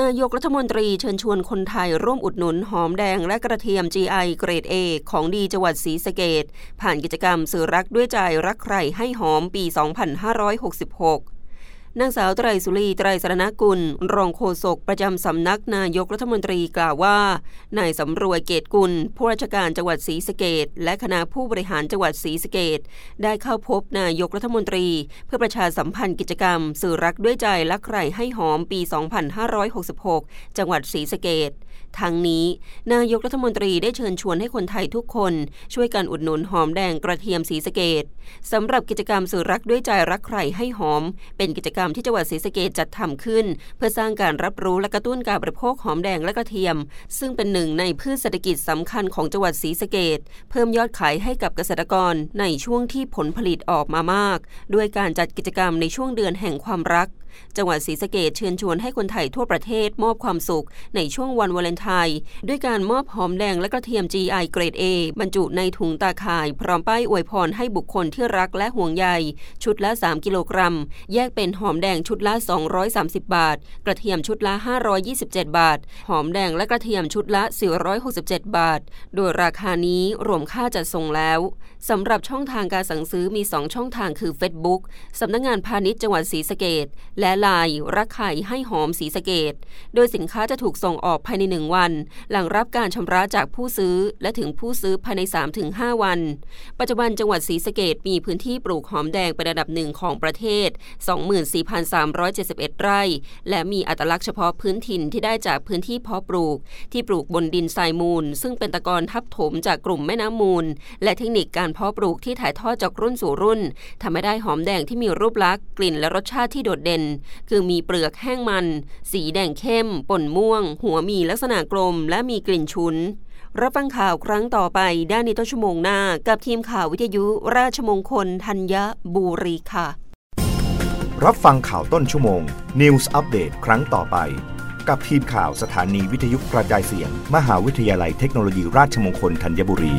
นายกรัฐมนตรีเชิญชวนคนไทยร่วมอุดหนุนหอมแดงและกระเทียม GI เกรด A ของดีจังหวัดศรีสะเกดผ่านกิจกรรมสื่อรักด้วยใจรักใครให้หอมปี 2566 นางสาวไตรสุรีไตรสรณกุล รองโฆษกประจำสำนักนายกรัฐมนตรีกล่าวว่า นายสำรวยเกตกุล ผู้ราชการจังหวัดศรีสะเกดและคณะผู้บริหารจังหวัดศรีสะเกดได้เข้าพบนายกรัฐมนตรี เพื่อประชาสัมพันธ์กิจกรรม สื่อรักด้วยใจรักใครให้หอมปี 2566 จังหวัดศรีสะเกด ทั้งนี้นายกรัฐมนตรีได้เชิญชวนให้คนไทยทุกคน ช่วยกันอุดหนุนหอมแดงกระเทียมสีสเกดสำหรับกิจกรรมสื่อรักด้วยใจรักใครให้หอม เป็นกิจกรรมที่จังหวัดศรีสะเกดจัดทำขึ้น เพื่อสร้างการรับรู้และกระตุ้นการบริโภคหอมแดงและกระเทียม ซึ่งเป็นหนึ่งในพืชเศรษฐกิจสำคัญของจังหวัดศรีสะเกดเพิ่มยอดขายให้กับเกษตรกรในช่วงที่ผลผลิตออกมามาก ด้วยการจัดกิจกรรมในช่วงเดือนแห่งความรัก จังหวัดศรีสะเกดเชิญชวนให้คนไทยทั่วประเทศมอบความสุข ในช่วงวันวาเลนไทน์ด้วยการมอบหอมแดงและกระเทียม GI เกรด A บรรจุในถุงตาข่าย พร้อมป้ายอวยพรให้บุคคลที่รักและห่วงใย ชุดละ 3 กิโลกรัม แยกเป็นหอมแดงชุดละ 230 บาท กระเทียมชุดละ 527 บาท หอมแดงและกระเทียมชุดละ 467 บาท โดยราคานี้รวมค่าจัดส่งแล้วสำหรับช่องทางการสั่งซื้อมี 2 ช่องทางคือ Facebook สำนักงงานพาณิชย์จังหวัดศรีสะเกดและลายรักไข่ให้หอมสีสเกต โดยสินค้าจะถูกส่งออกภายใน 1 วัน หลังรับการชำระจากผู้ซื้อ และถึงผู้ซื้อภายใน 3-5 วัน ปัจจุบันจังหวัดศรีสะเกดมีพื้นที่ปลูกหอมแดงเป็นระดับหนึ่งของประเทศ 24,371 ไร่ และมีอัตลักษณ์เฉพาะพื้นถิ่นที่ได้จากพื้นที่เพาะปลูก ที่ปลูกบนดินทรายมูล ซึ่งเป็นตะกอนทับถมจากกลุ่มแม่น้ำมูล และเทคนิคการเพาะปลูกที่ถ่ายทอดจากรุ่นสู่รุ่นทำให้ได้หอมแดงที่มีรูปลักษณ์กลิ่นและรสชาติที่โดดเด่นคือมีเปลือกแห้งมัน สีแดงเข้ม ป่นม่วง หัวมีลักษณะกลม และมีกลิ่นชุน รับฟังข่าวครั้งต่อไปได้ในต้นชั่วโมงหน้า กับทีมข่าววิทยุราชมงคลธัญบุรีค่ะ รับฟังข่าวต้นชั่วโมง News อัปเดตครั้งต่อไป กับทีมข่าวสถานีวิทยุกระจายเสียง มหาวิทยาลัยเทคโนโลยีราชมงคลธัญบุรี